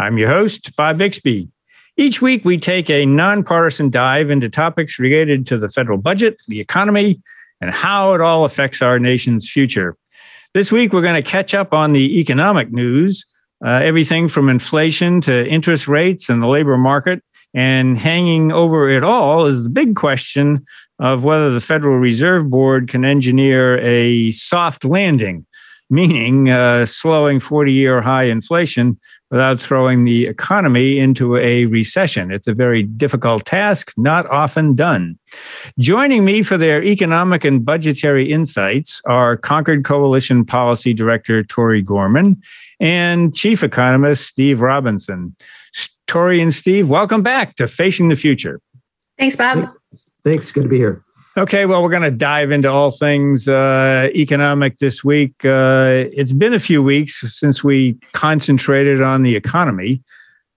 I'm your host, Bob Bixby. Each week, we take a nonpartisan dive into topics related to the federal budget, the economy, and how it all affects our nation's future. This week, we're going to catch up on the economic news, uh, everything from inflation to interest rates and the labor market. And hanging over it all is the big question of whether the Federal Reserve Board can engineer a soft landing, meaning uh, slowing 40 year high inflation without throwing the economy into a recession. It's a very difficult task, not often done. Joining me for their economic and budgetary insights are Concord Coalition Policy Director Tori Gorman and Chief Economist Steve Robinson. Tori and Steve, welcome back to Facing the Future. Thanks, Bob. Thanks. Good to be here. Okay, well, we're going to dive into all things uh, economic this week. Uh, it's been a few weeks since we concentrated on the economy.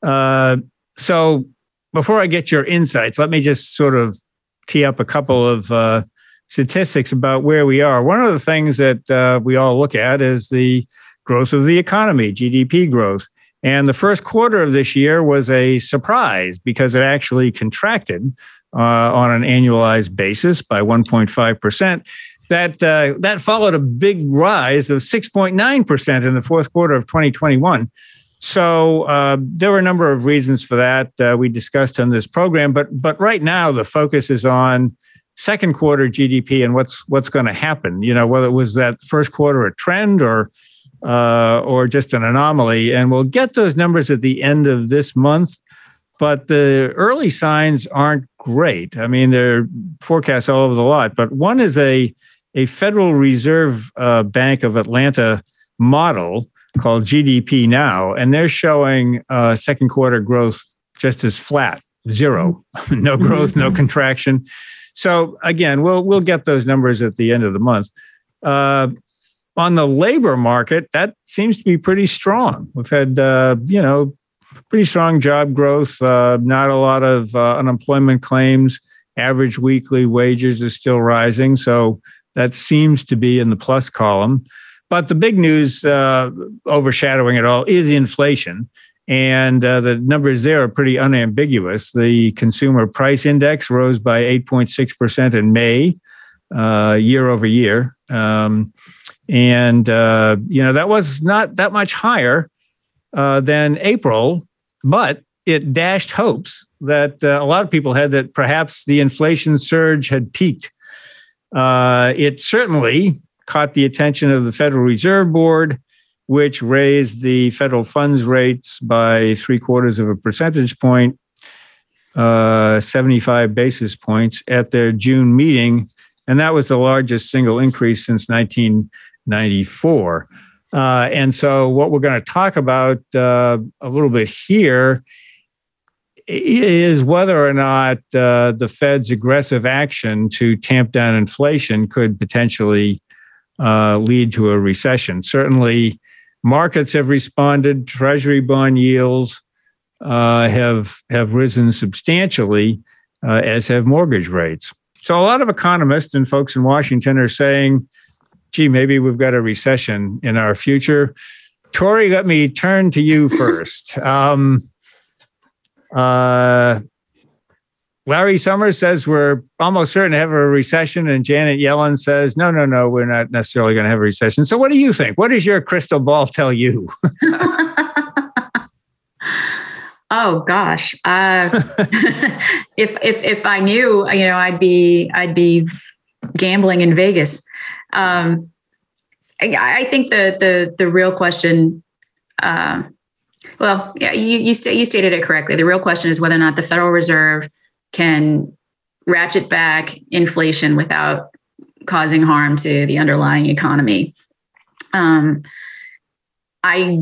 Uh, so, before I get your insights, let me just sort of tee up a couple of uh, statistics about where we are. One of the things that uh, we all look at is the growth of the economy, GDP growth. And the first quarter of this year was a surprise because it actually contracted uh, on an annualized basis by 1.5%. That, uh, that followed a big rise of 6.9% in the fourth quarter of 2021. So uh, there were a number of reasons for that uh, we discussed on this program, but but right now the focus is on second quarter GDP and what's what's going to happen. You know, whether it was that first quarter a trend or uh, or just an anomaly, and we'll get those numbers at the end of this month. But the early signs aren't great. I mean, there are forecasts all over the lot, but one is a a Federal Reserve uh, Bank of Atlanta model called GDP Now, and they're showing uh, second quarter growth just as flat, zero, no growth, no contraction. So again, we'll we'll get those numbers at the end of the month. Uh, on the labor market, that seems to be pretty strong. We've had uh, you know pretty strong job growth, uh, not a lot of uh, unemployment claims. Average weekly wages is still rising. So that seems to be in the plus column. But the big news uh, overshadowing it all is inflation. And uh, the numbers there are pretty unambiguous. The consumer price index rose by 8.6% in May, uh, year over year. Um, and, uh, you know, that was not that much higher uh, than April, but it dashed hopes that uh, a lot of people had that perhaps the inflation surge had peaked. Uh, it certainly caught the attention of the Federal Reserve Board, which raised the federal funds rates by three quarters of a percentage point, uh, 75 basis points at their June meeting. And that was the largest single increase since 1994. Uh, and so, what we're going to talk about uh, a little bit here is whether or not uh, the Fed's aggressive action to tamp down inflation could potentially uh, lead to a recession. Certainly, markets have responded. Treasury bond yields uh, have have risen substantially, as have mortgage rates. So, a lot of economists and folks in Washington are saying gee, maybe we've got a recession in our future. Tori, let me turn to you first. Um, uh, Larry Summers says we're almost certain to have a recession, and Janet Yellen says, no, no, no, we're not necessarily going to have a recession. So, what do you think? What does your crystal ball tell you? oh gosh, uh, if if if I knew, you know, I'd be I'd be gambling in Vegas. Um, I, I, think the the the real question, uh, well, yeah, you you, st- you stated it correctly. The real question is whether or not the Federal Reserve can ratchet back inflation without causing harm to the underlying economy. Um, I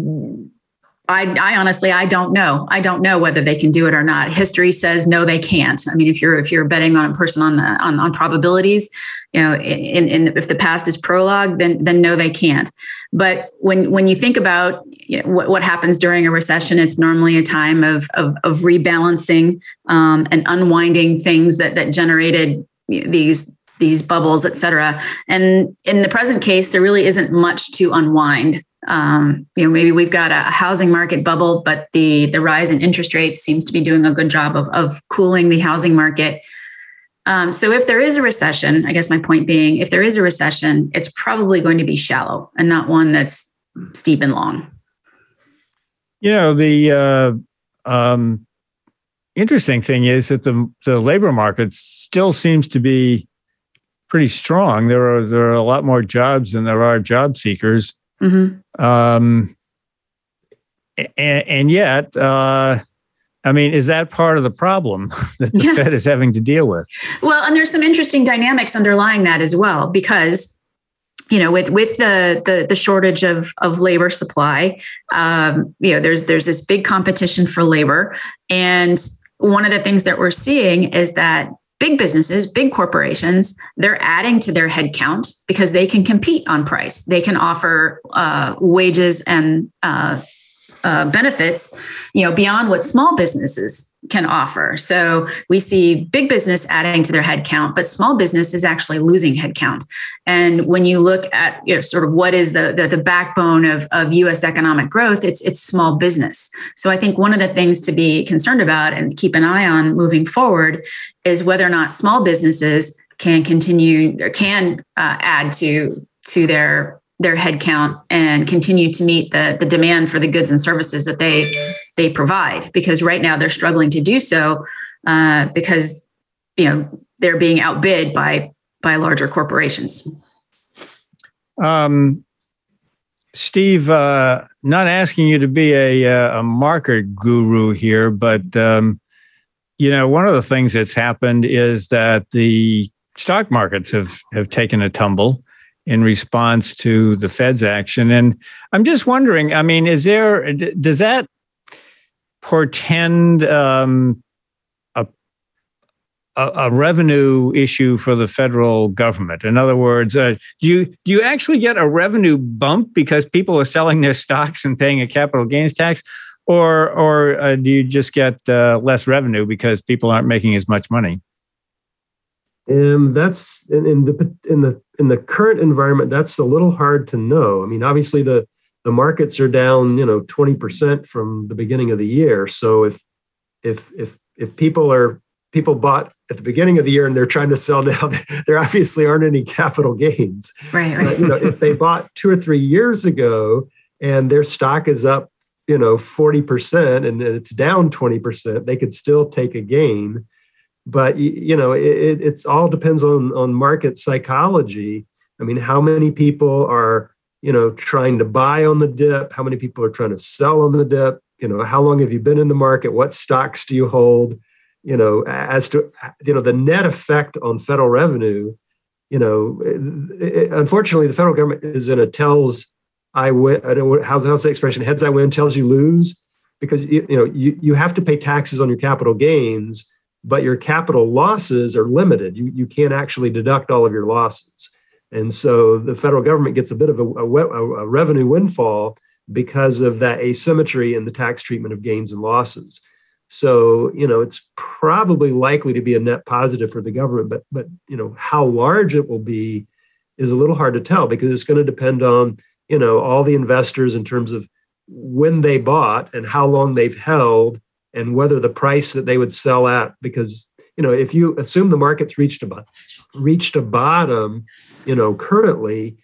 I, I honestly I don't know. I don't know whether they can do it or not. History says no, they can't. I mean, if you're if you're betting on a person on on, on probabilities, you know, in, in if the past is prologue, then then no, they can't. But when when you think about you know, what, what happens during a recession, it's normally a time of of, of rebalancing um, and unwinding things that that generated these these bubbles, et cetera. And in the present case, there really isn't much to unwind. Um, you know, maybe we've got a housing market bubble, but the the rise in interest rates seems to be doing a good job of of cooling the housing market. Um, so if there is a recession, I guess my point being, if there is a recession, it's probably going to be shallow and not one that's steep and long. You know, the uh, um, interesting thing is that the the labor market still seems to be pretty strong. There are there are a lot more jobs than there are job seekers. Mm-hmm. Um, and, and, yet, uh, I mean, is that part of the problem that the yeah. Fed is having to deal with? Well, and there's some interesting dynamics underlying that as well, because you know, with with the the, the shortage of of labor supply, um, you know, there's there's this big competition for labor, and one of the things that we're seeing is that big businesses, big corporations, they're adding to their headcount because they can compete on price. They can offer uh, wages and uh, uh, benefits, you know, beyond what small businesses can offer. So we see big business adding to their headcount, but small business is actually losing headcount. And when you look at you know sort of what is the the, the backbone of, of U.S. economic growth, it's it's small business. So I think one of the things to be concerned about and keep an eye on moving forward is whether or not small businesses can continue or can uh, add to to their their headcount and continue to meet the, the demand for the goods and services that they they provide because right now they're struggling to do so uh, because you know they're being outbid by by larger corporations. Um, steve uh, not asking you to be a, uh, a market guru here but um, you know one of the things that's happened is that the stock markets have have taken a tumble in response to the Fed's action. And I'm just wondering, I mean, is there, does that portend um, a, a, revenue issue for the federal government? In other words, uh, do, you, do you actually get a revenue bump because people are selling their stocks and paying a capital gains tax? Or, or uh, do you just get uh, less revenue because people aren't making as much money? Um, that's in, in, the in the in the current environment. That's a little hard to know. I mean, obviously the the markets are down, you know, twenty percent from the beginning of the year. So if if if if people are people bought at the beginning of the year and they're trying to sell now, there obviously aren't any capital gains. Right. right. But, you know, if they bought two or three years ago and their stock is up, you know, forty percent and it's down twenty percent, they could still take a gain but you know it, it's all depends on on market psychology. I mean how many people are you know trying to buy on the dip? How many people are trying to sell on the dip? You know how long have you been in the market? What stocks do you hold? You know as to you know the net effect on federal revenue you know it, unfortunately the federal government is in a tells i win i don't how's, how's the expression? Heads i win tells you lose? Because you, you know you, you have to pay taxes on your capital gains but your capital losses are limited. You, you can't actually deduct all of your losses. And so the federal government gets a bit of a, a, a, revenue windfall because of that asymmetry in the tax treatment of gains and losses. So, you know, it's probably likely to be a net positive for the government, but but you know, how large it will be is a little hard to tell because it's going to depend on, you know, all the investors in terms of when they bought and how long they've held and whether the price that they would sell at because you know if you assume the market's reached a reached a bottom you know currently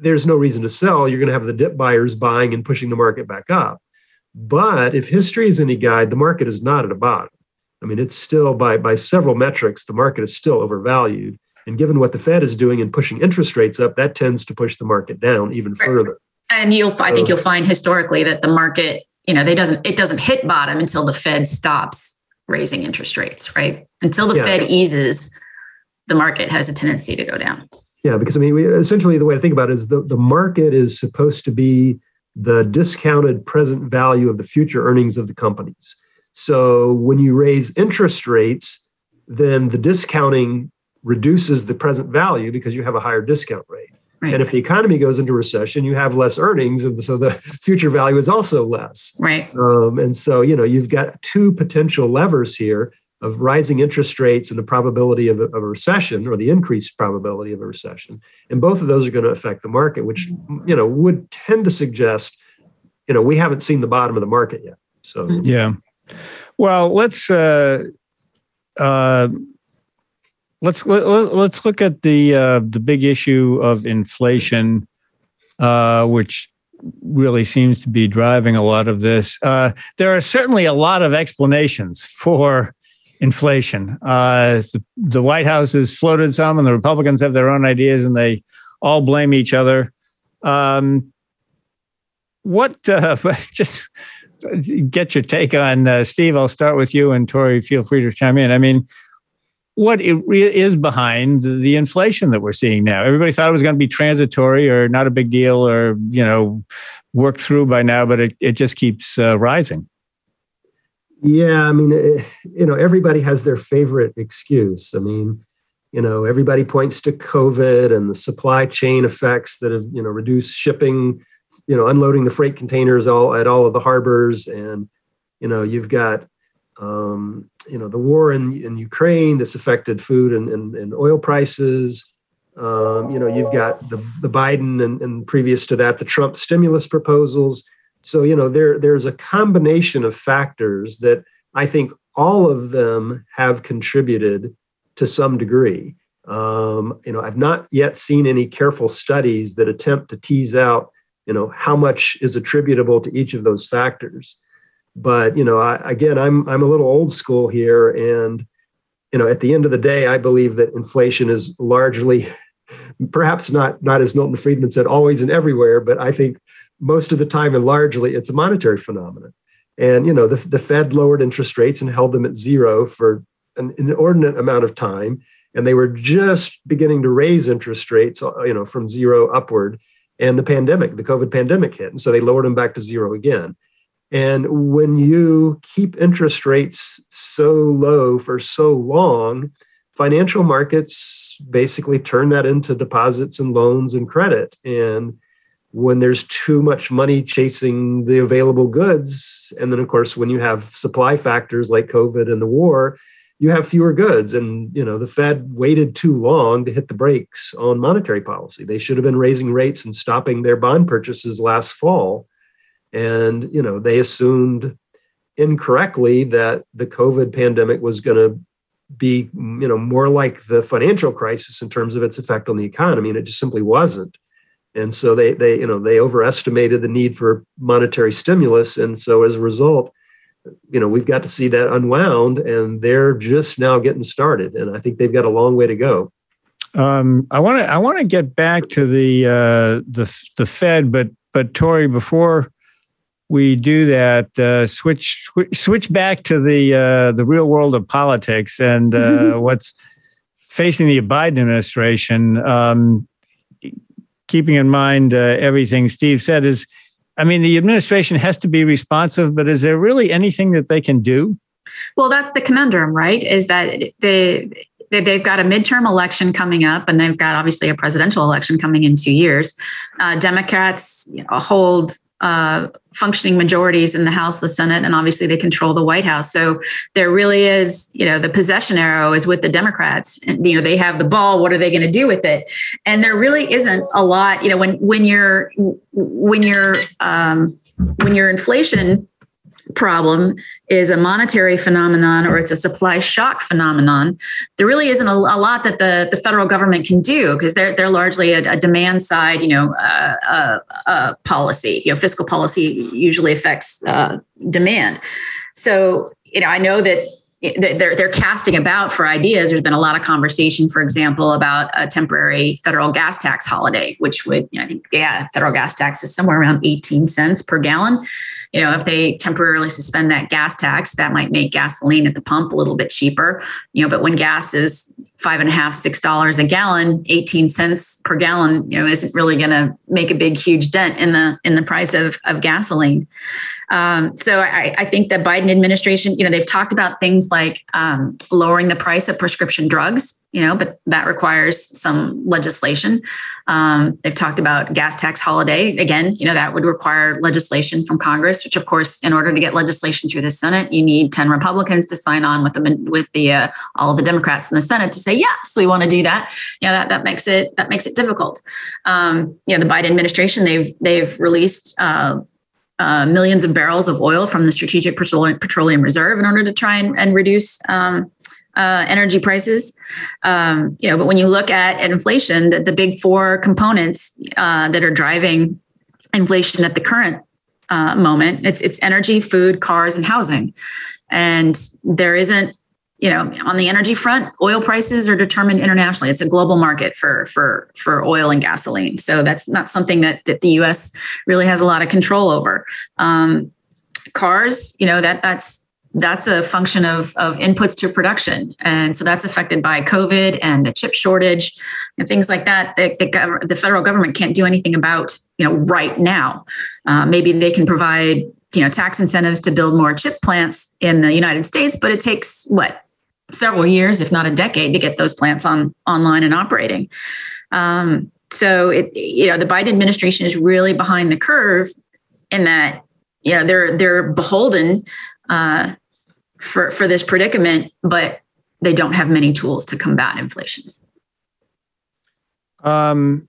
there's no reason to sell. You're going to have the dip buyers buying and pushing the market back up. But if history is any guide the market is not at a bottom. I mean it's still by by several metrics the market is still overvalued. And given what the fed is doing and pushing interest rates up that tends to push the market down even further. And you'll i think you'll find historically that the market you know, they doesn't it doesn't hit bottom until the Fed stops raising interest rates, right? Until the yeah. Fed eases, the market has a tendency to go down. Yeah, because I mean, we, essentially the way to think about it is the, the market is supposed to be the discounted present value of the future earnings of the companies. So when you raise interest rates, then the discounting reduces the present value because you have a higher discount rate. Right. And if the economy goes into recession, you have less earnings, and so the future value is also less. Right. Um, and so you know you've got two potential levers here of rising interest rates and the probability of a, of a recession or the increased probability of a recession, and both of those are going to affect the market, which you know would tend to suggest, you know, we haven't seen the bottom of the market yet. So yeah. Well, let's. Uh, uh, let's let, let's look at the uh, the big issue of inflation, uh, which really seems to be driving a lot of this. Uh, there are certainly a lot of explanations for inflation. Uh, the, the, White House has floated some, and the Republicans have their own ideas, and they all blame each other. Um, what uh, just get your take on uh, Steve? I'll start with you, and Tori, feel free to chime in. I mean what it is behind the inflation that we're seeing now. Everybody thought it was going to be transitory or not a big deal or, you know, worked through by now, but it, it just keeps uh, rising. Yeah, I mean, eh, you know, everybody has their favorite excuse. I mean, you know, everybody points to COVID and the supply chain effects that have, you know, reduced shipping, you know, unloading the freight containers all at all of the harbors. And, you know, you've got um, you know the war in, in Ukraine that's affected food and, and, and oil prices. Um, you know you've got the the Biden and, and previous to that the Trump stimulus proposals. So you know there there's a combination of factors that I think all of them have contributed to some degree. Um, you know I've not yet seen any careful studies that attempt to tease out you know how much is attributable to each of those factors but you know, I, again, I'm I'm a little old school here, and you know, at the end of the day, I believe that inflation is largely, perhaps not not as Milton Friedman said, always and everywhere, but I think most of the time and largely it's a monetary phenomenon. And you know, the, the Fed lowered interest rates and held them at zero for an inordinate amount of time, and they were just beginning to raise interest rates, uh, you know, from zero upward. And the pandemic, the COVID pandemic hit, and so they lowered them back to zero again. And when you keep interest rates so low for so long, financial markets basically turn that into deposits and loans and credit. And when there's too much money chasing the available goods, and then of course, when you have supply factors like COVID and the war, you have fewer goods. And you know, the Fed waited too long to hit the brakes on monetary policy. They should have been raising rates and stopping their bond purchases last fall and you know they assumed incorrectly that the covid pandemic was going to be you know more like the financial crisis in terms of its effect on the economy and it just simply wasn't. And so they they you know they overestimated the need for monetary stimulus. And so as a result you know we've got to see that unwound and they're just now getting started and i think they've got a long way to go. Um, I want to I want to get back to the uh, the the Fed, but but Tori, before we do that, uh, switch switch back to the uh, the real world of politics and uh, what's facing the Biden administration. Um, keeping in mind uh, everything Steve said is, I mean, the administration has to be responsive, but is there really anything that they can do? Well, that's the conundrum, right? Is that the they've got a midterm election coming up, and they've got obviously a presidential election coming in two years. Uh, Democrats you know, hold uh, functioning majorities in the House, the Senate, and obviously they control the White House. So there really is, you know, the possession arrow is with the Democrats. And, you know, they have the ball. What are they going to do with it? And there really isn't a lot. You know, when when you're when you're um, when your inflation problem is a monetary phenomenon or it's a supply shock phenomenon, there really isn't a, a lot that the, the federal government can do because they're they're largely a, a demand side, you know, uh, uh, uh, policy. You know, fiscal policy usually affects uh, demand. So, you know, I know that they're they're casting about for ideas. There's been a lot of conversation, for example, about a temporary federal gas tax holiday, which would, you know, I think, yeah, federal gas tax is somewhere around 18 cents per gallon. You know, if they temporarily suspend that gas tax, that might make gasoline at the pump a little bit cheaper. You know, but when gas is five and a half, six dollars a gallon, 18 cents per gallon, you know, isn't really going to make a big, huge dent in the in the price of of gasoline. Um, so I, I, think the Biden administration, you know, they've talked about things like um, lowering the price of prescription drugs, you know, but that requires some legislation. Um, they've talked about gas tax holiday. Again, you know, that would require legislation from Congress, which of course, in order to get legislation through the Senate, you need 10 Republicans to sign on with them with the uh, all of the Democrats in the Senate to say, yes, we want to do that. You know, that that makes it that makes it difficult. Um, you know, the Biden administration, they've they've released uh, uh, millions of barrels of oil from the Strategic Petroleum Reserve in order to try and, and reduce um, uh, energy prices. Um, you know, but when you look at inflation, the, the big four components uh, that are driving inflation at the current uh, moment, it's it's energy, food, cars, and housing. And there isn't you know on the energy front oil prices are determined internationally it's a global market for for for oil and gasoline so that's not something that that the us really has a lot of control over um, cars you know that that's that's a function of, of inputs to production. And so that's affected by COVID and the chip shortage and things like that. The, the, the federal government can't do anything about, you know, right now. Uh, maybe they can provide, you know, tax incentives to build more chip plants in the United States, but it takes what several years, if not a decade, to get those plants on online and operating. Um, so it, you know, the Biden administration is really behind the curve in that, you know, they're they're beholden uh, for for this predicament, but they don't have many tools to combat inflation. Um,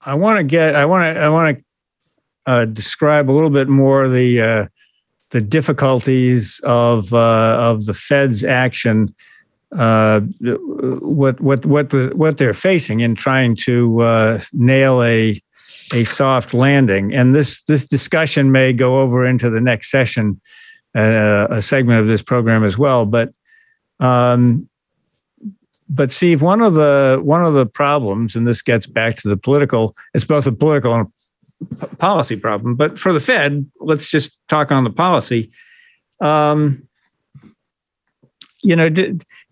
I want to get, I want to, I want to uh, describe a little bit more the uh, the difficulties of uh, of the Fed's action, uh, what what what what they're facing in trying to uh, nail a a soft landing, and this this discussion may go over into the next session, uh, a segment of this program as well. But um, but Steve, one of the one of the problems, and this gets back to the political, it's both a political and policy problem. But for the Fed, let's just talk on the policy. Um, you know,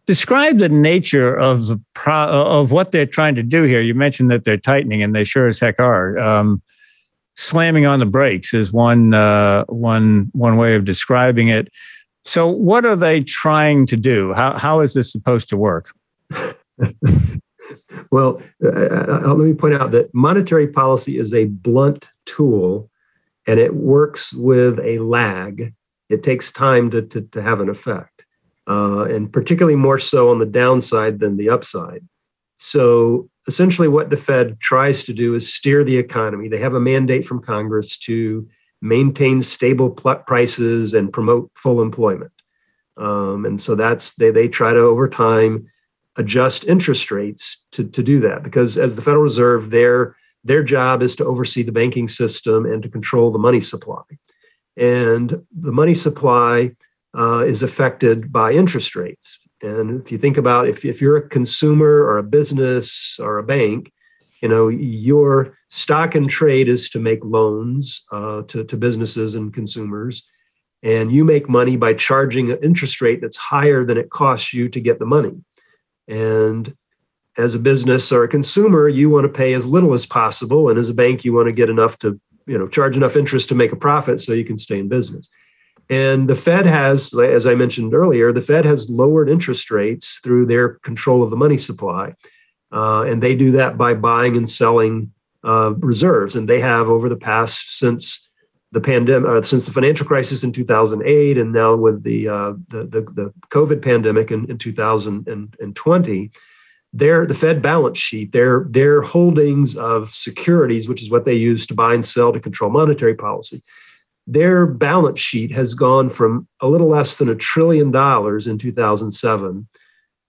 describe the nature of the pro- of what they're trying to do here. You mentioned that they're tightening, and they sure as heck are. Um, slamming on the brakes is one uh, one one way of describing it. So, what are they trying to do? How how is this supposed to work? Well, uh, uh, uh, let me point out that monetary policy is a blunt tool and it works with a lag. It takes time to, to, to have an effect, uh, and particularly more so on the downside than the upside. So, essentially, what the Fed tries to do is steer the economy. They have a mandate from Congress to maintain stable prices and promote full employment. Um, and so that's they, they try to over time adjust interest rates to, to do that because as the Federal Reserve, their their job is to oversee the banking system and to control the money supply. And the money supply uh, is affected by interest rates. And if you think about if, if you're a consumer or a business or a bank, you know, your stock and trade is to make loans uh, to, to businesses and consumers. And you make money by charging an interest rate that's higher than it costs you to get the money. And as a business or a consumer, you want to pay as little as possible. And as a bank, you want to get enough to, you know, charge enough interest to make a profit so you can stay in business. And the Fed has, as I mentioned earlier, the Fed has lowered interest rates through their control of the money supply. Uh, and they do that by buying and selling uh, reserves. And they have over the past since the pandemic, uh, since the financial crisis in 2008, and now with the uh, the, the, the, COVID pandemic in, in 2020, their the Fed balance sheet, their their holdings of securities, which is what they use to buy and sell to control monetary policy, their balance sheet has gone from a little less than a trillion dollars in 2007.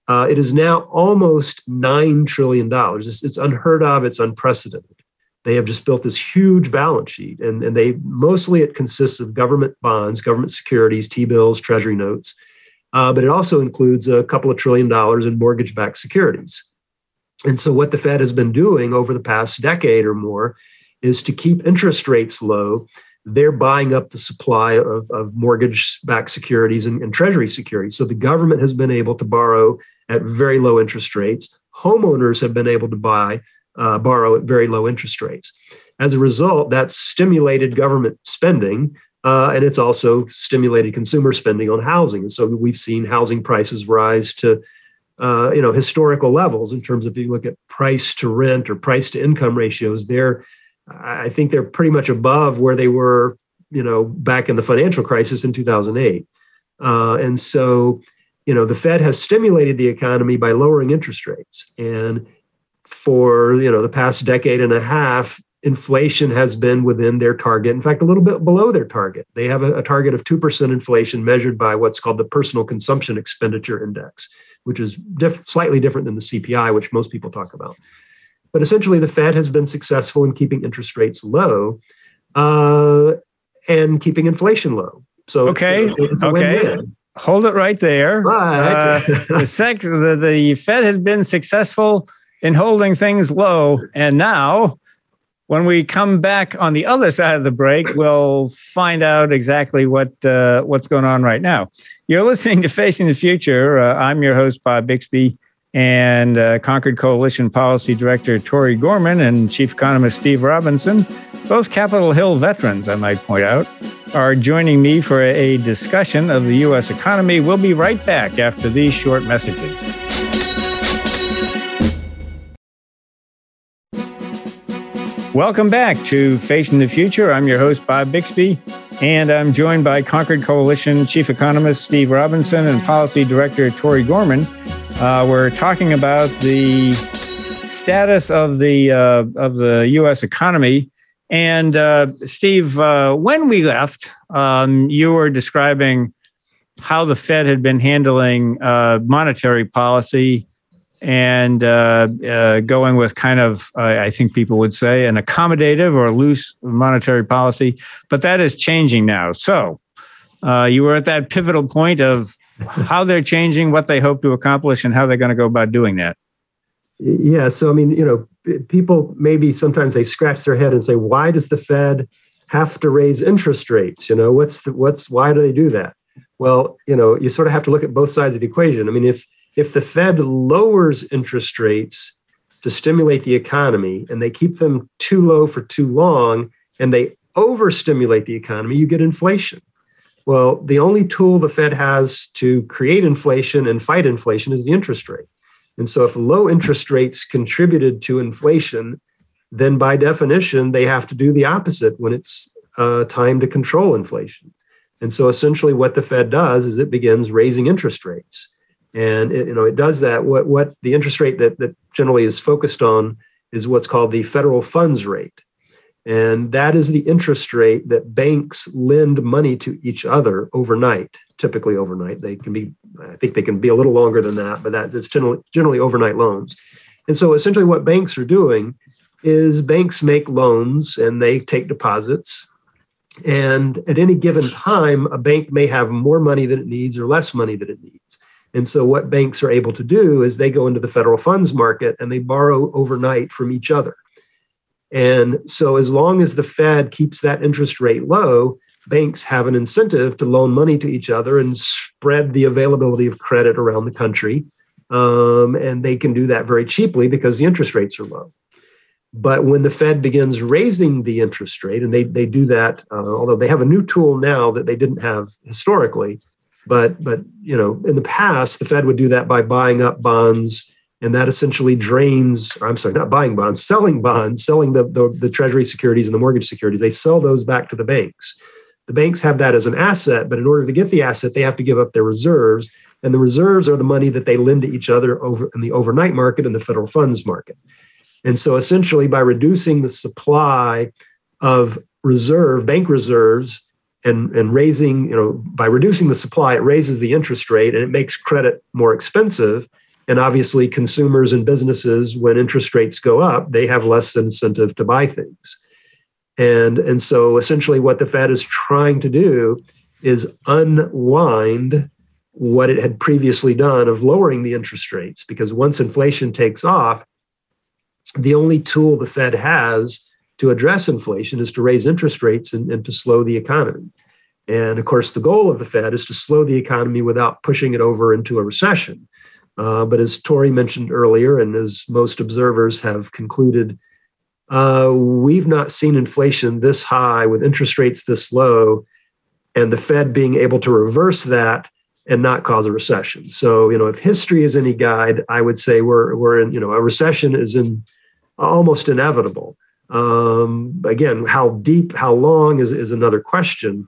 Uh, it is now almost nine trillion dollars. It's, it's unheard of. It's unprecedented they have just built this huge balance sheet and, and they mostly it consists of government bonds government securities t-bills treasury notes uh, but it also includes a couple of trillion dollars in mortgage-backed securities and so what the fed has been doing over the past decade or more is to keep interest rates low they're buying up the supply of, of mortgage-backed securities and, and treasury securities so the government has been able to borrow at very low interest rates. Homeowners have been able to buy, uh, borrow at very low interest rates. As a result, that's stimulated government spending, uh, and it's also stimulated consumer spending on housing. And so we've seen housing prices rise to uh, you know historical levels in terms of if you look at price to rent or price to income ratios. They're I think they're pretty much above where they were you know back in the financial crisis in 2008. Uh, and so you know the Fed has stimulated the economy by lowering interest rates and for you know the past decade and a half inflation has been within their target. In fact, a little bit below their target. They have a, a target of 2% inflation measured by what's called the Personal Consumption Expenditure Index, which is diff- slightly different than the CPI, which most people talk about. But essentially, the Fed has been successful in keeping interest rates low uh, and keeping inflation low. So okay, it's, it's okay. Win-win. Hold it right there. Right. Uh, the, sec- the, the Fed has been successful in holding things low, and now when we come back on the other side of the break, we'll find out exactly what uh, what's going on right now. You're listening to Facing the Future. Uh, I'm your host, Bob Bixby, and uh, Concord Coalition Policy Director Tori Gorman and Chief Economist Steve Robinson, both Capitol Hill veterans, I might point out, are joining me for a discussion of the U.S. economy. We'll be right back after these short messages. Welcome back to Facing the Future. I'm your host, Bob Bixby, and I'm joined by Concord Coalition Chief Economist Steve Robinson and Policy Director Tori Gorman. Uh, we're talking about the status of the uh, of the U.S. economy. And uh, Steve, uh, when we left, um, you were describing how the Fed had been handling uh, monetary policy and uh, uh, going with kind of, I think people would say, an accommodative or loose monetary policy. But that is changing now. So uh, you were at that pivotal point of how they're changing, what they hope to accomplish, and how they're going to go about doing that. Yeah. So, I mean, you know, people maybe sometimes they scratch their head and say, why does the Fed have to raise interest rates? You know, what's the, what's, why do they do that? Well, you know, you sort of have to look at both sides of the equation. I mean, if, if the Fed lowers interest rates to stimulate the economy and they keep them too low for too long and they overstimulate the economy, you get inflation. Well, the only tool the Fed has to create inflation and fight inflation is the interest rate. And so, if low interest rates contributed to inflation, then by definition, they have to do the opposite when it's uh, time to control inflation. And so, essentially, what the Fed does is it begins raising interest rates and it, you know it does that. What what the interest rate that that generally is focused on is what's called the federal funds rate. And that is the interest rate that banks lend money to each other overnight typically overnight. They can be i think they can be a little longer than that but that it's generally, generally overnight loans. And so essentially what banks are doing is banks make loans and they take deposits. And at any given time a bank may have more money than it needs or less money than it needs and so, what banks are able to do is they go into the federal funds market and they borrow overnight from each other. And so, as long as the Fed keeps that interest rate low, banks have an incentive to loan money to each other and spread the availability of credit around the country. Um, and they can do that very cheaply because the interest rates are low. But when the Fed begins raising the interest rate, and they, they do that, uh, although they have a new tool now that they didn't have historically, but but you know, in the past, the Fed would do that by buying up bonds, and that essentially drains. I'm sorry, not buying bonds, selling bonds, selling the, the, the Treasury securities and the mortgage securities. They sell those back to the banks. The banks have that as an asset, but in order to get the asset, they have to give up their reserves, and the reserves are the money that they lend to each other over in the overnight market and the federal funds market. And so, essentially, by reducing the supply of reserve bank reserves and and raising you know by reducing the supply it raises the interest rate and it makes credit more expensive. And obviously consumers and businesses when interest rates go up they have less incentive to buy things. And and so essentially what the fed is trying to do is unwind what it had previously done of lowering the interest rates because once inflation takes off the only tool the fed has to address inflation is to raise interest rates and, and to slow the economy. And of course, the goal of the Fed is to slow the economy without pushing it over into a recession. Uh, but as Tori mentioned earlier, and as most observers have concluded, uh, we've not seen inflation this high with interest rates this low, and the Fed being able to reverse that and not cause a recession. So, you know, if history is any guide, I would say we're we're in, you know, a recession is in almost inevitable. Um, again, how deep, how long is is another question,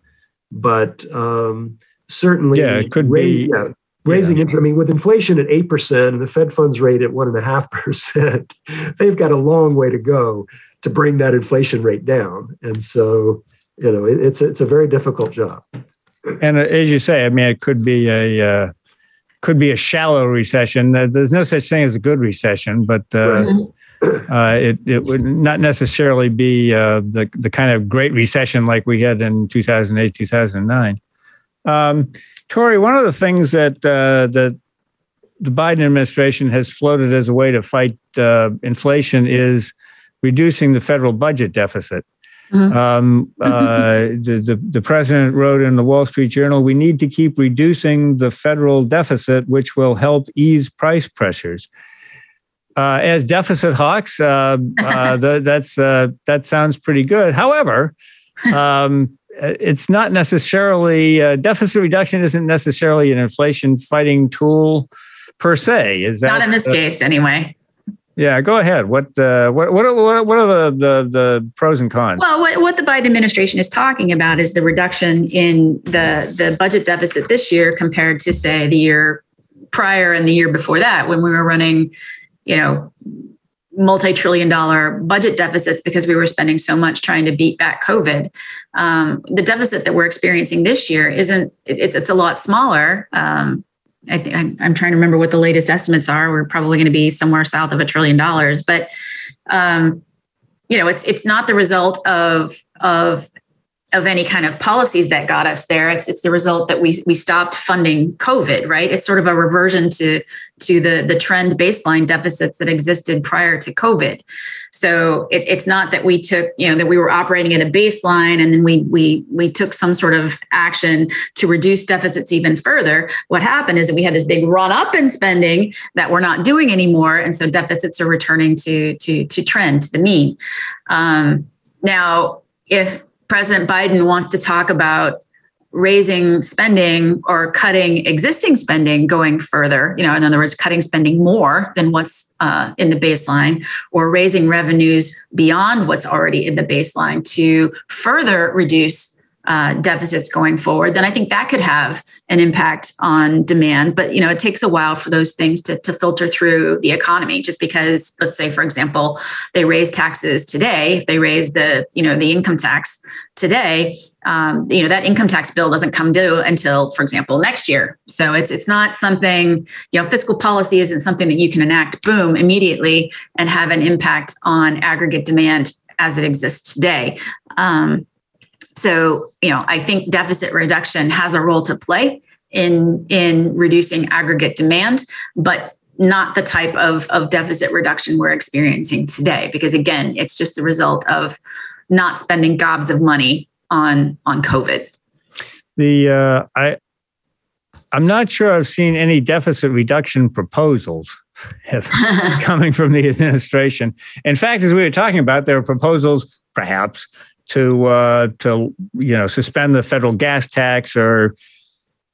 but um, certainly, yeah, it could raise, be. Yeah, raising yeah. interest. I mean, with inflation at eight percent and the Fed funds rate at one and a half percent, they've got a long way to go to bring that inflation rate down. And so, you know, it, it's it's a very difficult job. And uh, as you say, I mean, it could be a uh, could be a shallow recession. There's no such thing as a good recession, but. Uh, right. Uh, it, it would not necessarily be uh, the, the kind of great recession like we had in 2008, 2009. Um, Tori, one of the things that uh, that the Biden administration has floated as a way to fight uh, inflation is reducing the federal budget deficit. Mm-hmm. Um, uh, the, the, the president wrote in the Wall Street Journal, "We need to keep reducing the federal deficit, which will help ease price pressures." Uh, as deficit hawks, uh, uh the, that's uh, that sounds pretty good. However, um, it's not necessarily uh, deficit reduction isn't necessarily an inflation fighting tool per se. Is that not in this case anyway? Yeah, go ahead. What uh, what what are, what are the, the, the pros and cons? Well, what, what the Biden administration is talking about is the reduction in the the budget deficit this year compared to say the year prior and the year before that when we were running, you know, multi-trillion dollar budget deficits because we were spending so much trying to beat back covid um, the deficit that we're experiencing this year isn't it's it's a lot smaller um, I I'm, I'm, trying to remember what the latest estimates are. We're probably going to be somewhere south of a trillion dollars, but um, you know, it's it's not the result of of of any kind of policies that got us there. It's it's the result that we we stopped funding COVID, right? It's sort of a reversion to to the the trend baseline deficits that existed prior to COVID. So it, it's not that we took you know that we were operating at a baseline and then we we we took some sort of action to reduce deficits even further. What happened is that we had this big run up in spending that we're not doing anymore, and so deficits are returning to to to trend to the mean. Um, now, if President Biden wants to talk about raising spending or cutting existing spending going further you know in other words cutting spending more than what's uh, in the baseline or raising revenues beyond what's already in the baseline to further reduce uh, deficits going forward, then I think that could have an impact on demand. But you know, it takes a while for those things to, to filter through the economy. Just because, let's say, for example, they raise taxes today, if they raise the you know the income tax today, um, you know that income tax bill doesn't come due until, for example, next year. So it's it's not something you know fiscal policy isn't something that you can enact boom immediately and have an impact on aggregate demand as it exists today. Um, so, you know, I think deficit reduction has a role to play in in reducing aggregate demand, but not the type of, of deficit reduction we're experiencing today. Because again, it's just the result of not spending gobs of money on on COVID. The uh, I I'm not sure I've seen any deficit reduction proposals coming from the administration. In fact, as we were talking about, there are proposals, perhaps, to uh, to you know suspend the federal gas tax or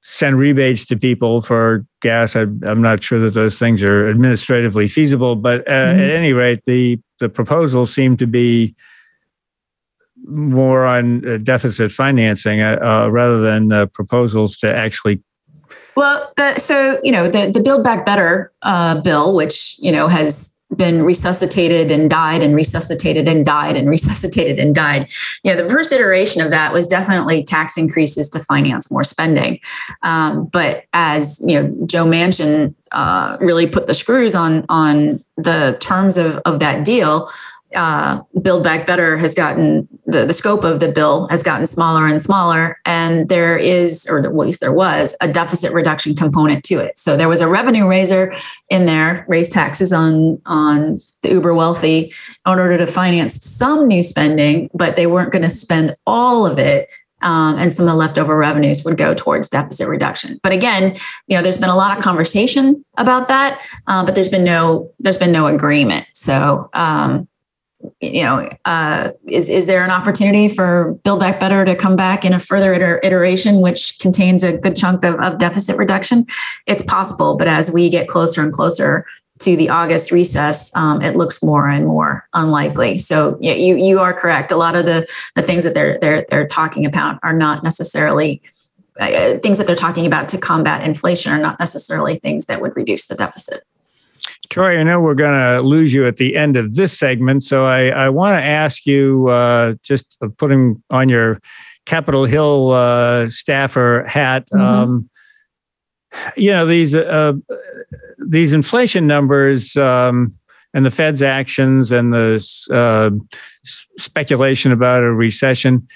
send rebates to people for gas. I, am not sure that those things are administratively feasible, but uh, mm-hmm. at any rate, the the proposals seem to be more on uh, deficit financing uh, uh, rather than uh, proposals to actually. Well, the, so you know the the Build Back Better bill, which you know has been resuscitated and died and resuscitated and died and resuscitated and died. You know, the first iteration of that was definitely tax increases to finance more spending. Um, but as you know, Joe Manchin uh, really put the screws on on the terms of of that deal uh, Build Back Better has gotten the, the scope of the bill has gotten smaller and smaller, and there is, or at least there was, a deficit reduction component to it. So there was a revenue raiser in there, raise taxes on on the uber wealthy in order to finance some new spending, but they weren't going to spend all of it um, and some of the leftover revenues would go towards deficit reduction. But again, you know, there's been a lot of conversation about that, uh, but there's been no there's been no agreement. So. Um, you know, uh, is is there an opportunity for Build Back Better to come back in a further iter- iteration, which contains a good chunk of, of deficit reduction? It's possible, but as we get closer and closer to the August recess, um, it looks more and more unlikely. So yeah, you you are correct. A lot of the the things that they're they're they're talking about are not necessarily uh, things that they're talking about to combat inflation are not necessarily things that would reduce the deficit. Troy, I know we're going to lose you at the end of this segment, so I, I want to ask you uh, just putting on your Capitol Hill uh, staffer hat. Mm-hmm. Um, you know these uh, these inflation numbers um, and the Fed's actions and the uh, speculation about a recession.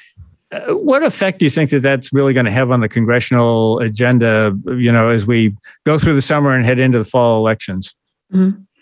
Uh, what effect do you think that that's really going to have on the congressional agenda? You know, as we go through the summer and head into the fall elections. Mm-hmm.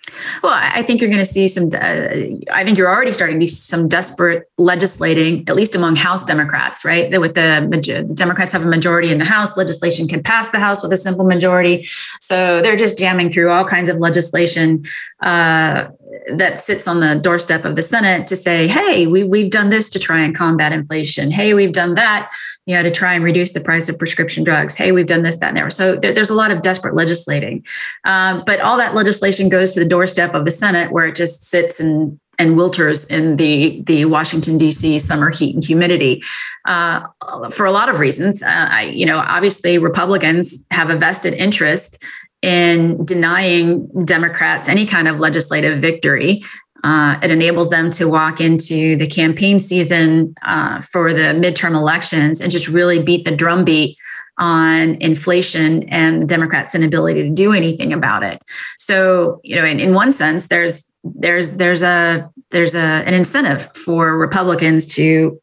Well, I think you're going to see some. Uh, I think you're already starting to see some desperate legislating, at least among House Democrats, right? That with the, the, Democrats have a majority in the House, legislation can pass the House with a simple majority. So they're just jamming through all kinds of legislation uh, that sits on the doorstep of the Senate to say, "Hey, we we've done this to try and combat inflation. Hey, we've done that you know, to try and reduce the price of prescription drugs. Hey, we've done this, that, and there. So there, there's a lot of desperate legislating. Um, but all that legislation goes to the doorstep of the Senate where it just sits and and wilters in the the Washington D.C. summer heat and humidity uh, for a lot of reasons. Uh, I, you know, obviously Republicans have a vested interest in denying Democrats any kind of legislative victory uh, it enables them to walk into the campaign season uh, for the midterm elections and just really beat the drumbeat on inflation and the Democrats' inability to do anything about it. So, you know, in, in one sense, there's there's there's a there's a an incentive for Republicans to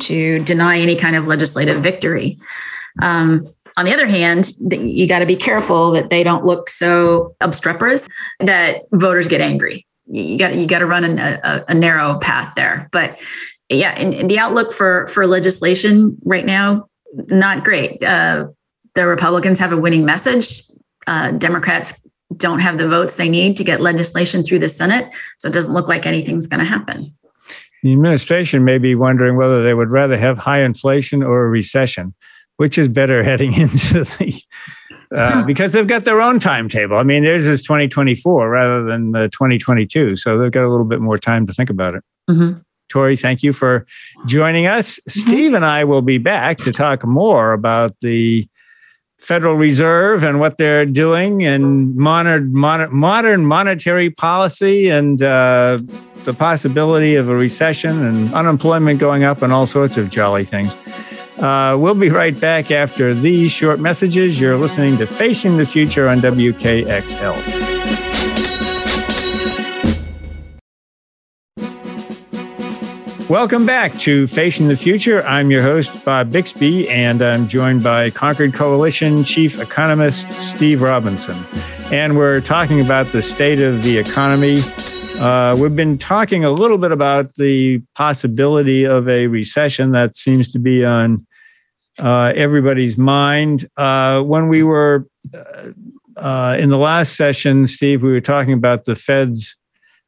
to deny any kind of legislative victory. Um, on the other hand, you got to be careful that they don't look so obstreperous that voters get angry you got you got to run a, a, narrow path there. But yeah, in, the outlook for for legislation right now, not great. Uh, the Republicans have a winning message. Uh, Democrats don't have the votes they need to get legislation through the Senate, so it doesn't look like anything's going to happen. The administration may be wondering whether they would rather have high inflation or a recession, which is better heading into the uh, because they've got their own timetable. I mean, theirs is 2024 rather than the 2022. So they've got a little bit more time to think about it. Mm-hmm. Tori, thank you for joining us. Mm-hmm. Steve and I will be back to talk more about the Federal Reserve and what they're doing and modern, modern monetary policy and uh, the possibility of a recession and unemployment going up and all sorts of jolly things. Uh, we'll be right back after these short messages. You're listening to Facing the Future on WKXL. Welcome back to Facing the Future. I'm your host, Bob Bixby, and I'm joined by Concord Coalition Chief Economist Steve Robinson. And we're talking about the state of the economy. Uh, we've been talking a little bit about the possibility of a recession that seems to be on uh, everybody's mind. Uh, when we were uh, uh, in the last session, Steve, we were talking about the Fed's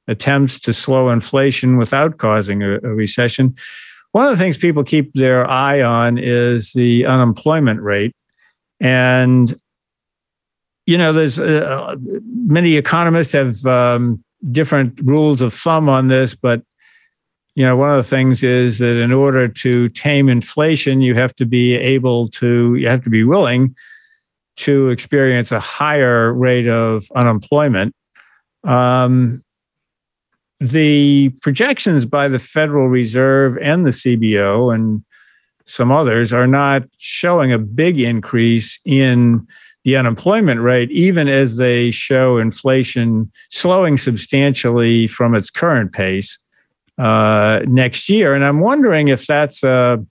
attempts to slow inflation without causing a, a recession. One of the things people keep their eye on is the unemployment rate. And, you know, there's uh, many economists have um, different rules of thumb on this, but you know, one of the things is that in order to tame inflation, you have to be able to, you have to be willing to experience a higher rate of unemployment. Um, the projections by the Federal Reserve and the CBO and some others are not showing a big increase in the unemployment rate, even as they show inflation slowing substantially from its current pace uh, next year. And I'm wondering if that's a,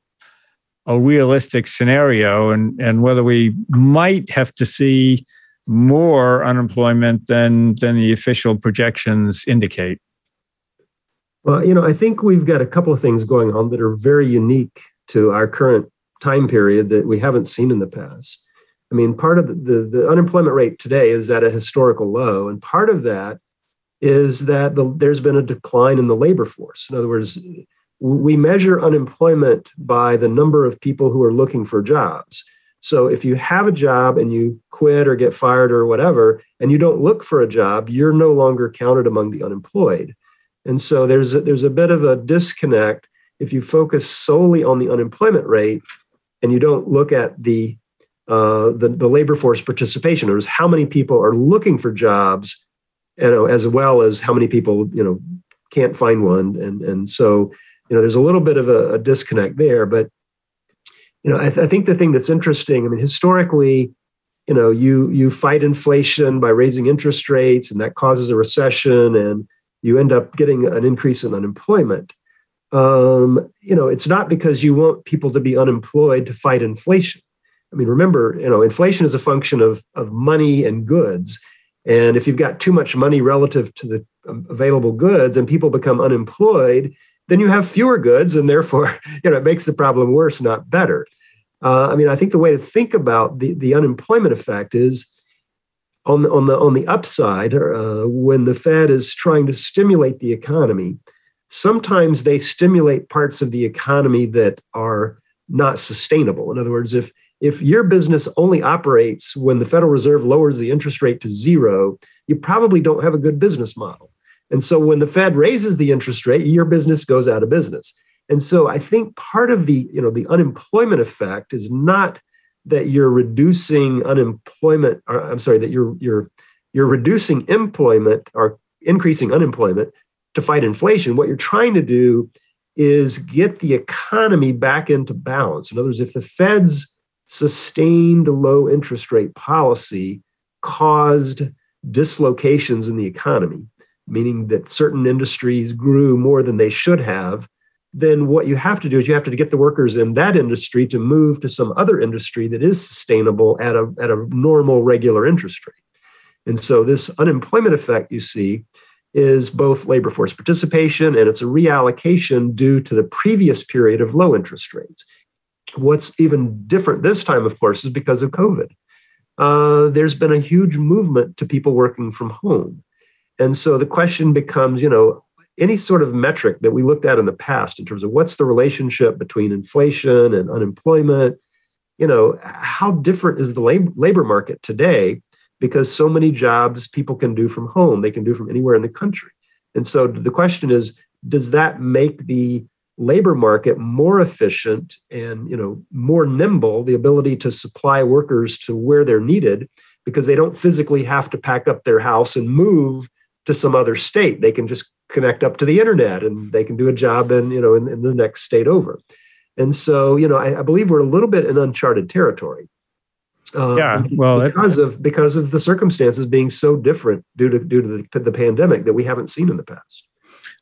a realistic scenario and, and whether we might have to see more unemployment than, than the official projections indicate. Well, you know, I think we've got a couple of things going on that are very unique to our current time period that we haven't seen in the past. I mean, part of the, the unemployment rate today is at a historical low, and part of that is that the, there's been a decline in the labor force. In other words, we measure unemployment by the number of people who are looking for jobs. So if you have a job and you quit or get fired or whatever, and you don't look for a job, you're no longer counted among the unemployed. And so there's a, there's a bit of a disconnect if you focus solely on the unemployment rate and you don't look at the uh, the, the labor force participation, or how many people are looking for jobs, you know, as well as how many people you know can't find one, and and so you know there's a little bit of a, a disconnect there. But you know, I, th- I think the thing that's interesting, I mean, historically, you know, you you fight inflation by raising interest rates, and that causes a recession, and you end up getting an increase in unemployment. Um, you know, it's not because you want people to be unemployed to fight inflation. I mean, remember, you know, inflation is a function of of money and goods, and if you've got too much money relative to the um, available goods, and people become unemployed, then you have fewer goods, and therefore, you know, it makes the problem worse, not better. Uh, I mean, I think the way to think about the, the unemployment effect is on the, on the, on the upside, uh, when the Fed is trying to stimulate the economy, sometimes they stimulate parts of the economy that are not sustainable. In other words, if if your business only operates when the Federal Reserve lowers the interest rate to zero, you probably don't have a good business model. And so when the Fed raises the interest rate, your business goes out of business. And so I think part of the, you know, the unemployment effect is not that you're reducing unemployment, or I'm sorry, that you're you're you're reducing employment or increasing unemployment to fight inflation. What you're trying to do is get the economy back into balance. In other words, if the Fed's sustained low interest rate policy caused dislocations in the economy, meaning that certain industries grew more than they should have, then what you have to do is you have to get the workers in that industry to move to some other industry that is sustainable at a, at a normal, regular interest rate. And so this unemployment effect you see is both labor force participation and it's a reallocation due to the previous period of low interest rates. What's even different this time, of course, is because of COVID. Uh, there's been a huge movement to people working from home. And so the question becomes, you know, any sort of metric that we looked at in the past in terms of what's the relationship between inflation and unemployment, you know, how different is the labor market today? Because so many jobs people can do from home, they can do from anywhere in the country. And so the question is, does that make the labor market more efficient and you know more nimble the ability to supply workers to where they're needed because they don't physically have to pack up their house and move to some other state. They can just connect up to the internet and they can do a job in, you know, in, in the next state over. And so, you know, I, I, believe we're a little bit in uncharted territory. Um, yeah, well, because it, of because of the circumstances being so different due to due to the, the pandemic that we haven't seen in the past.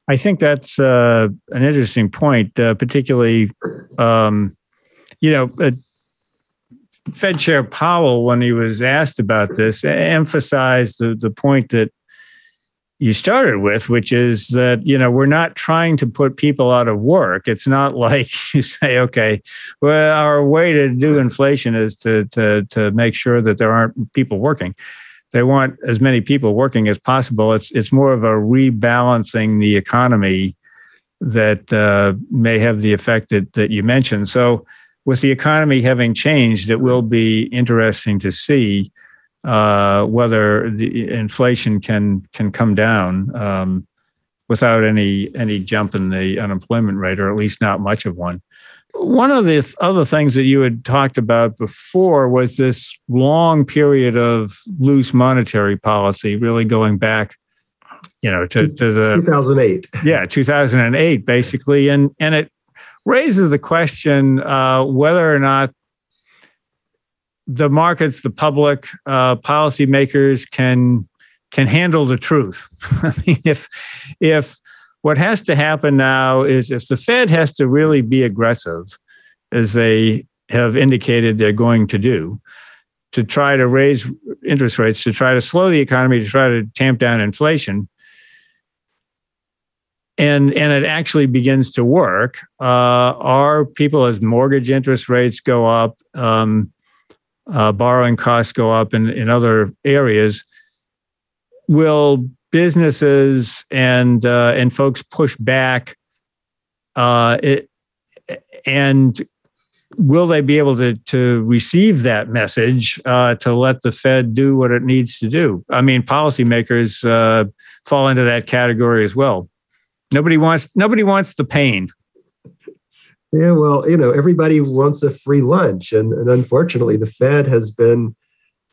I think that's uh, an interesting point, uh, particularly, um, you know, uh, Fed Chair Powell, when he was asked about this, emphasized the, the point that you started with, which is that, you know, we're not trying to put people out of work. It's not like you say, okay, well, our way to do inflation is to, to, to make sure that there aren't people working. They want as many people working as possible. It's, it's more of a rebalancing the economy that uh, may have the effect that, that you mentioned. So, with the economy having changed, it will be interesting to see uh, whether the inflation can can come down um, without any any jump in the unemployment rate, or at least not much of one. One of the other things that you had talked about before was this long period of loose monetary policy, really going back, you know, to, to the 2008. Yeah, 2008, basically, and and it raises the question uh, whether or not the markets, the public, uh, policymakers can can handle the truth. I mean, if if what has to happen now is if the Fed has to really be aggressive, as they have indicated they're going to do, to try to raise interest rates, to try to slow the economy, to try to tamp down inflation. and and it actually begins to work, uh, are people as mortgage interest rates go up, um, uh, borrowing costs go up in, in other areas, will businesses and uh, and folks push back? Uh, it, and will they be able to to receive that message uh, to let the Fed do what it needs to do? I mean, policymakers uh, fall into that category as well. Nobody wants nobody wants the pain. Yeah, well, you know, everybody wants a free lunch, and, and unfortunately, the Fed has been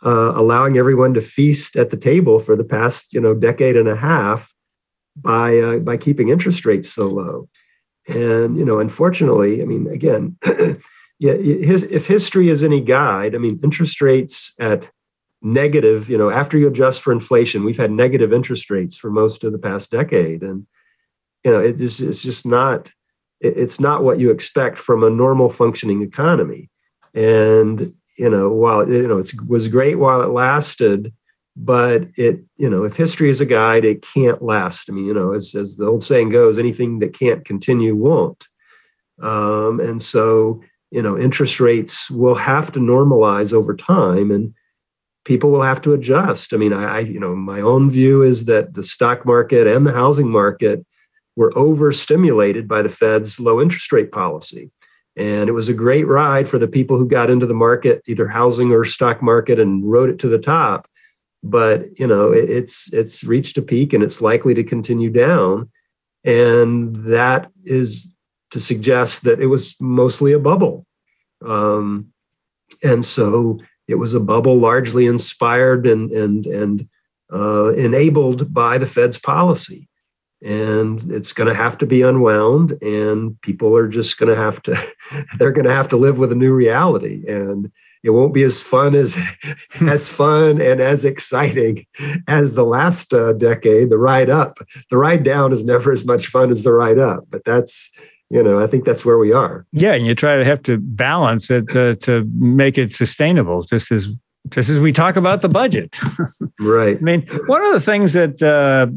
uh, allowing everyone to feast at the table for the past, you know, decade and a half by uh, by keeping interest rates so low. And you know, unfortunately, I mean, again, yeah, his, if history is any guide, I mean, interest rates at negative, you know, after you adjust for inflation, we've had negative interest rates for most of the past decade, and you know, it just, it's just not it's not what you expect from a normal functioning economy. And you know, while you know it was great while it lasted, but it you know if history is a guide, it can't last. I mean, you know, as as the old saying goes, anything that can't continue won't. Um, and so you know, interest rates will have to normalize over time, and people will have to adjust. I mean, I, I you know, my own view is that the stock market and the housing market were overstimulated by the Fed's low interest rate policy. And it was a great ride for the people who got into the market, either housing or stock market, and rode it to the top. But you know, it's it's reached a peak and it's likely to continue down. And that is to suggest that it was mostly a bubble. Um, and so it was a bubble largely inspired and and and uh, enabled by the Fed's policy and it's going to have to be unwound and people are just going to have to they're going to have to live with a new reality and it won't be as fun as as fun and as exciting as the last uh, decade the ride up. The ride down is never as much fun as the ride up but that's you know i think that's where we are. Yeah and you try to have to balance it to, to make it sustainable just as just as we talk about the budget. Right. I mean one of the things that uh,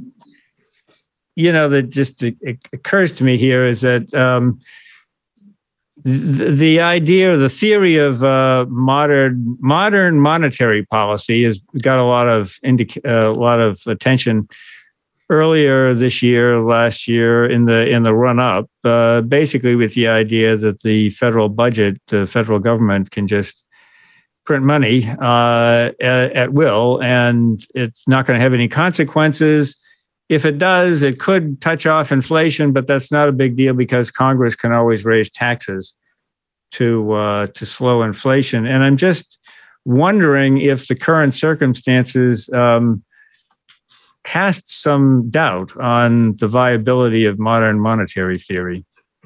you know, that just occurs to me here is that um, the, the idea, the theory of uh, modern modern monetary policy has got a lot of indica- uh, a lot of attention earlier this year, last year in the in the run up, uh, basically with the idea that the federal budget, the federal government can just print money uh, at, at, will, and it's not going to have any consequences. If it does, it could touch off inflation, but that's not a big deal because Congress can always raise taxes to uh, to slow inflation. And I'm just wondering if the current circumstances um, cast some doubt on the viability of modern monetary theory.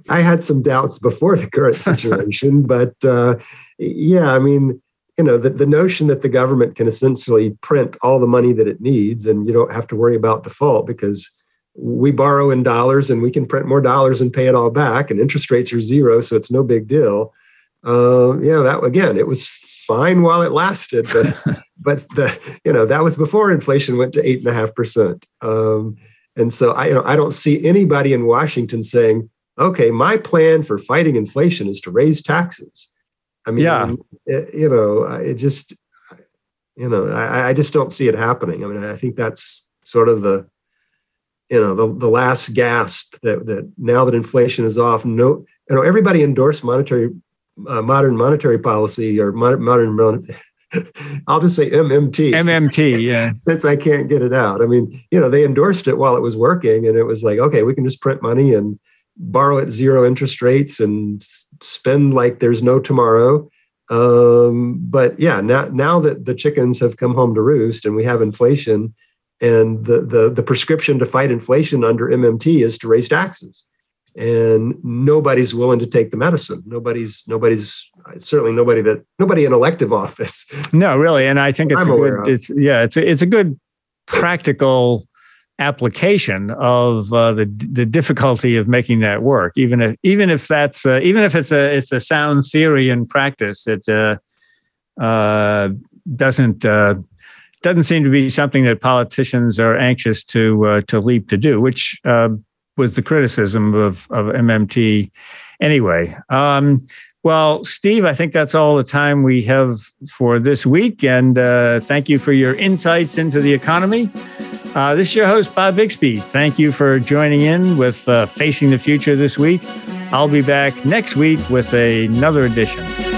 I had some doubts before the current situation, but uh, yeah, I mean, you know the, the notion that the government can essentially print all the money that it needs and you don't have to worry about default because we borrow in dollars and we can print more dollars and pay it all back and interest rates are zero so it's no big deal. Uh, yeah that again it was fine while it lasted but but the you know that was before inflation went to eight and a half percent. Um, and so i you know i don't see anybody in washington saying okay my plan for fighting inflation is to raise taxes. I mean, yeah. It, you know, it just, you know, I, I just don't see it happening. I mean, I think that's sort of the, you know, the, the last gasp that, that now that inflation is off, no, you know, everybody endorsed monetary, uh, modern monetary policy or modern, modern I'll just say MMT. MMT, yeah. Since I can't get it out. I mean, you know, they endorsed it while it was working and it was like, okay, we can just print money and borrow at zero interest rates and spend like there's no tomorrow. Um, but yeah, now now that the chickens have come home to roost and we have inflation, and the the the prescription to fight inflation under MMT is to raise taxes, and nobody's willing to take the medicine. Nobody's nobody's certainly nobody that nobody in elective office. No, really, and I think it's I'm a good. It's yeah, it's a, it's a good practical application of uh, the the difficulty of making that work. Even if even if that's uh, even if it's a it's a sound theory in practice, it uh, uh doesn't uh, doesn't seem to be something that politicians are anxious to uh, to leap to do. Which was the criticism of of MMT. Anyway, um, well, Steve, I think that's all the time we have for this week, and thank you for your insights into the economy. Uh, this is your host, Bob Bixby. Thank you for joining in with uh, Facing the Future this week. I'll be back next week with another edition.